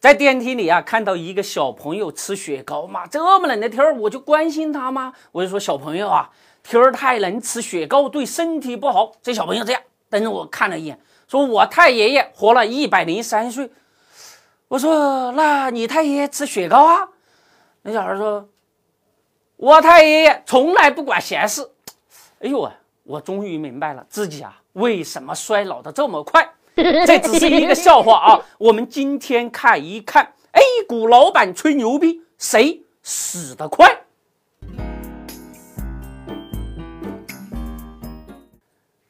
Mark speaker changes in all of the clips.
Speaker 1: 在电梯里啊，看到一个小朋友吃雪糕嘛，这么冷的天儿，我就关心他嘛。我就说小朋友啊，天儿太冷，吃雪糕对身体不好。这小朋友这样瞪着我看了一眼，说我太爷爷活了一百零三岁。我说那你太爷爷吃雪糕啊？那小孩说，我太爷爷从来不管闲事。哎呦喂，我终于明白了自己啊为什么衰老的这么快。这只是一个笑话啊！我们今天看一看 A 股老板吹牛逼，谁死得快？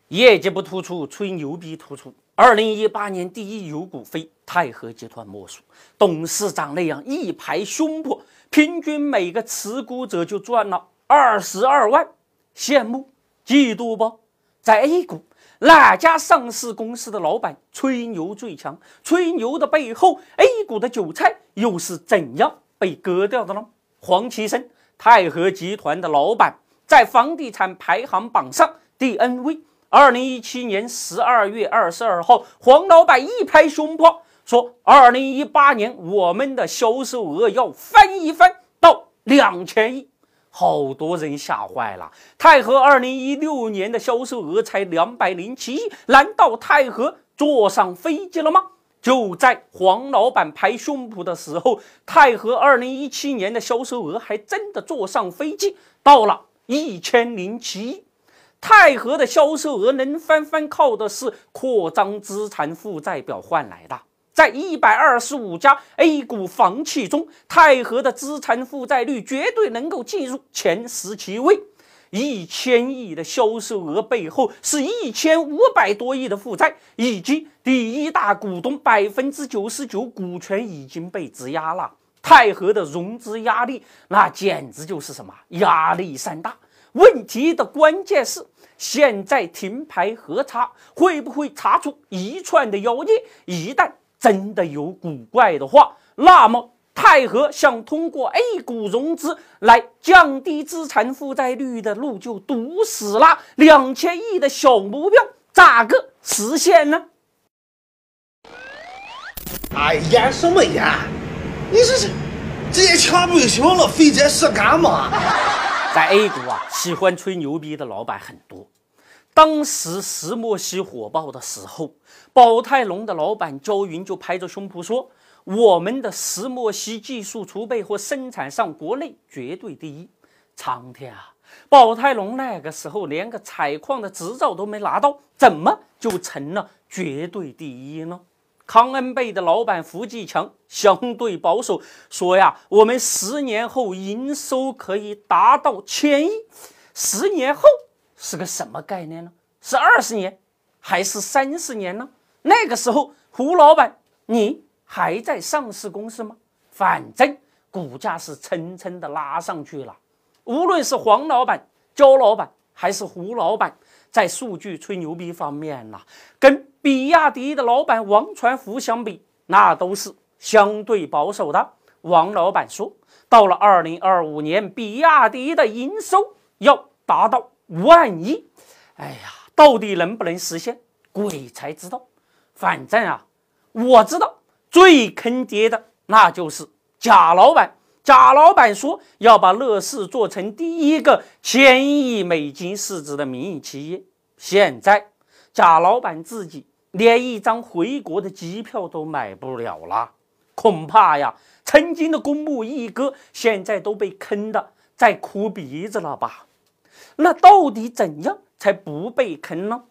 Speaker 1: 业绩不突出，吹牛逼突出。二零一八年第一有股非泰禾集团莫属，董事长那样一拍胸脯，平均每个持股者就赚了二十二万，羡慕嫉妒不？在 A 股。哪家上市公司的老板吹牛最强？吹牛的背后，A 股的韭菜又是怎样被割掉的呢？黄奇生，泰禾集团的老板，在房地产排行榜上第 N 位。二零一七年十二月二十二号，黄老板一拍胸脯说：“二零一八年我们的销售额要翻一番，到两千亿。”好多人吓坏了。泰禾二零一六年的销售额才两百零七亿，难道泰禾坐上飞机了吗？就在黄老板拍胸脯的时候，泰禾二零一七年的销售额还真的坐上飞机，到了一千零七亿。泰禾的销售额能翻番，靠的是扩张资产负债表换来的。在一百二十五家 A 股房企中，泰禾的资产负债率绝对能够进入前十七位。一千亿的销售额背后，是一千五百多亿的负债，以及第一大股东百分之九十九股权已经被质押了。泰禾的融资压力，那简直就是什么压力山大。问题的关键是，现在停牌核查，会不会查出一串的妖孽？一旦真的有古怪的话，那么泰和想通过 A 股融资来降低资产负债率的路就堵死了。两千亿的小目标咋个实现呢？
Speaker 2: 哎，呀什么呀？你这是这也钱不就行了，费这事干嘛？
Speaker 1: 在 A 股啊，喜欢吹牛逼的老板很多。当时石墨烯火爆的时候，宝泰隆的老板焦云就拍着胸脯说：“我们的石墨烯技术储备和生产上国内绝对第一。”苍天啊，宝泰隆那个时候连个采矿的执照都没拿到，怎么就成了绝对第一呢？康恩贝的老板胡继强相对保守，说呀：“我们十年后营收可以达到千亿。”十年后。是个什么概念呢？是二十年，还是三十年呢？那个时候，胡老板，你还在上市公司吗？反正股价是蹭蹭的拉上去了。无论是黄老板、焦老板，还是胡老板，在数据吹牛逼方面呢，跟比亚迪的老板王传福相比，那都是相对保守的。王老板说，到了二零二五年，比亚迪的营收要达到。万一，哎呀，到底能不能实现，鬼才知道。反正啊，我知道最坑爹的那就是贾老板。贾老板说要把乐视做成第一个千亿美金市值的民营企业。现在贾老板自己连一张回国的机票都买不了了，恐怕呀，曾经的公募一哥现在都被坑的在哭鼻子了吧。那到底怎样才不被坑呢？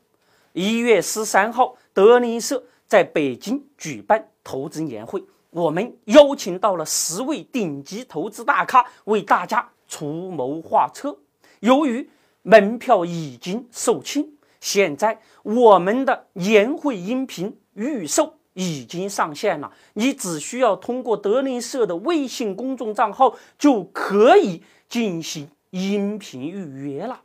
Speaker 1: 一月十三号，德林社在北京举办投资年会，我们邀请到了十位顶级投资大咖为大家出谋划策。由于门票已经售罄，现在我们的年会音频预售已经上线了，你只需要通过德林社的微信公众账号就可以进行。音频预约了，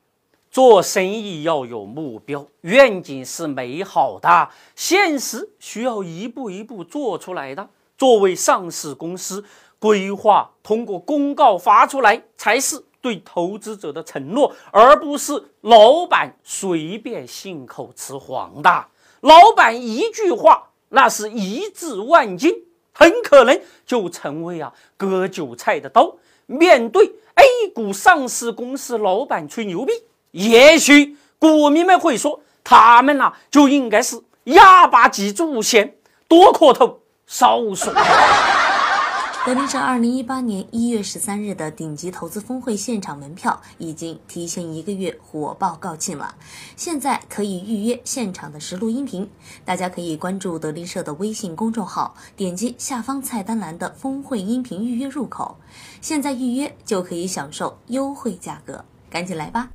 Speaker 1: 做生意要有目标，愿景是美好的，现实需要一步一步做出来的。作为上市公司，规划通过公告发出来，才是对投资者的承诺，而不是老板随便信口雌黄的。老板一句话，那是一字万金。很可能就成为啊割韭菜的刀。面对 A 股上市公司老板吹牛逼，也许股民们会说，他们呐就应该是哑巴鸡祖先，多磕头少说。
Speaker 3: 德林社二零一八年一月十三日的顶级投资峰会现场门票已经提前一个月火爆告罄了，现在可以预约现场的实录音频。大家可以关注德林社的微信公众号，点击下方菜单栏的峰会音频预约入口，现在预约就可以享受优惠价格，赶紧来吧！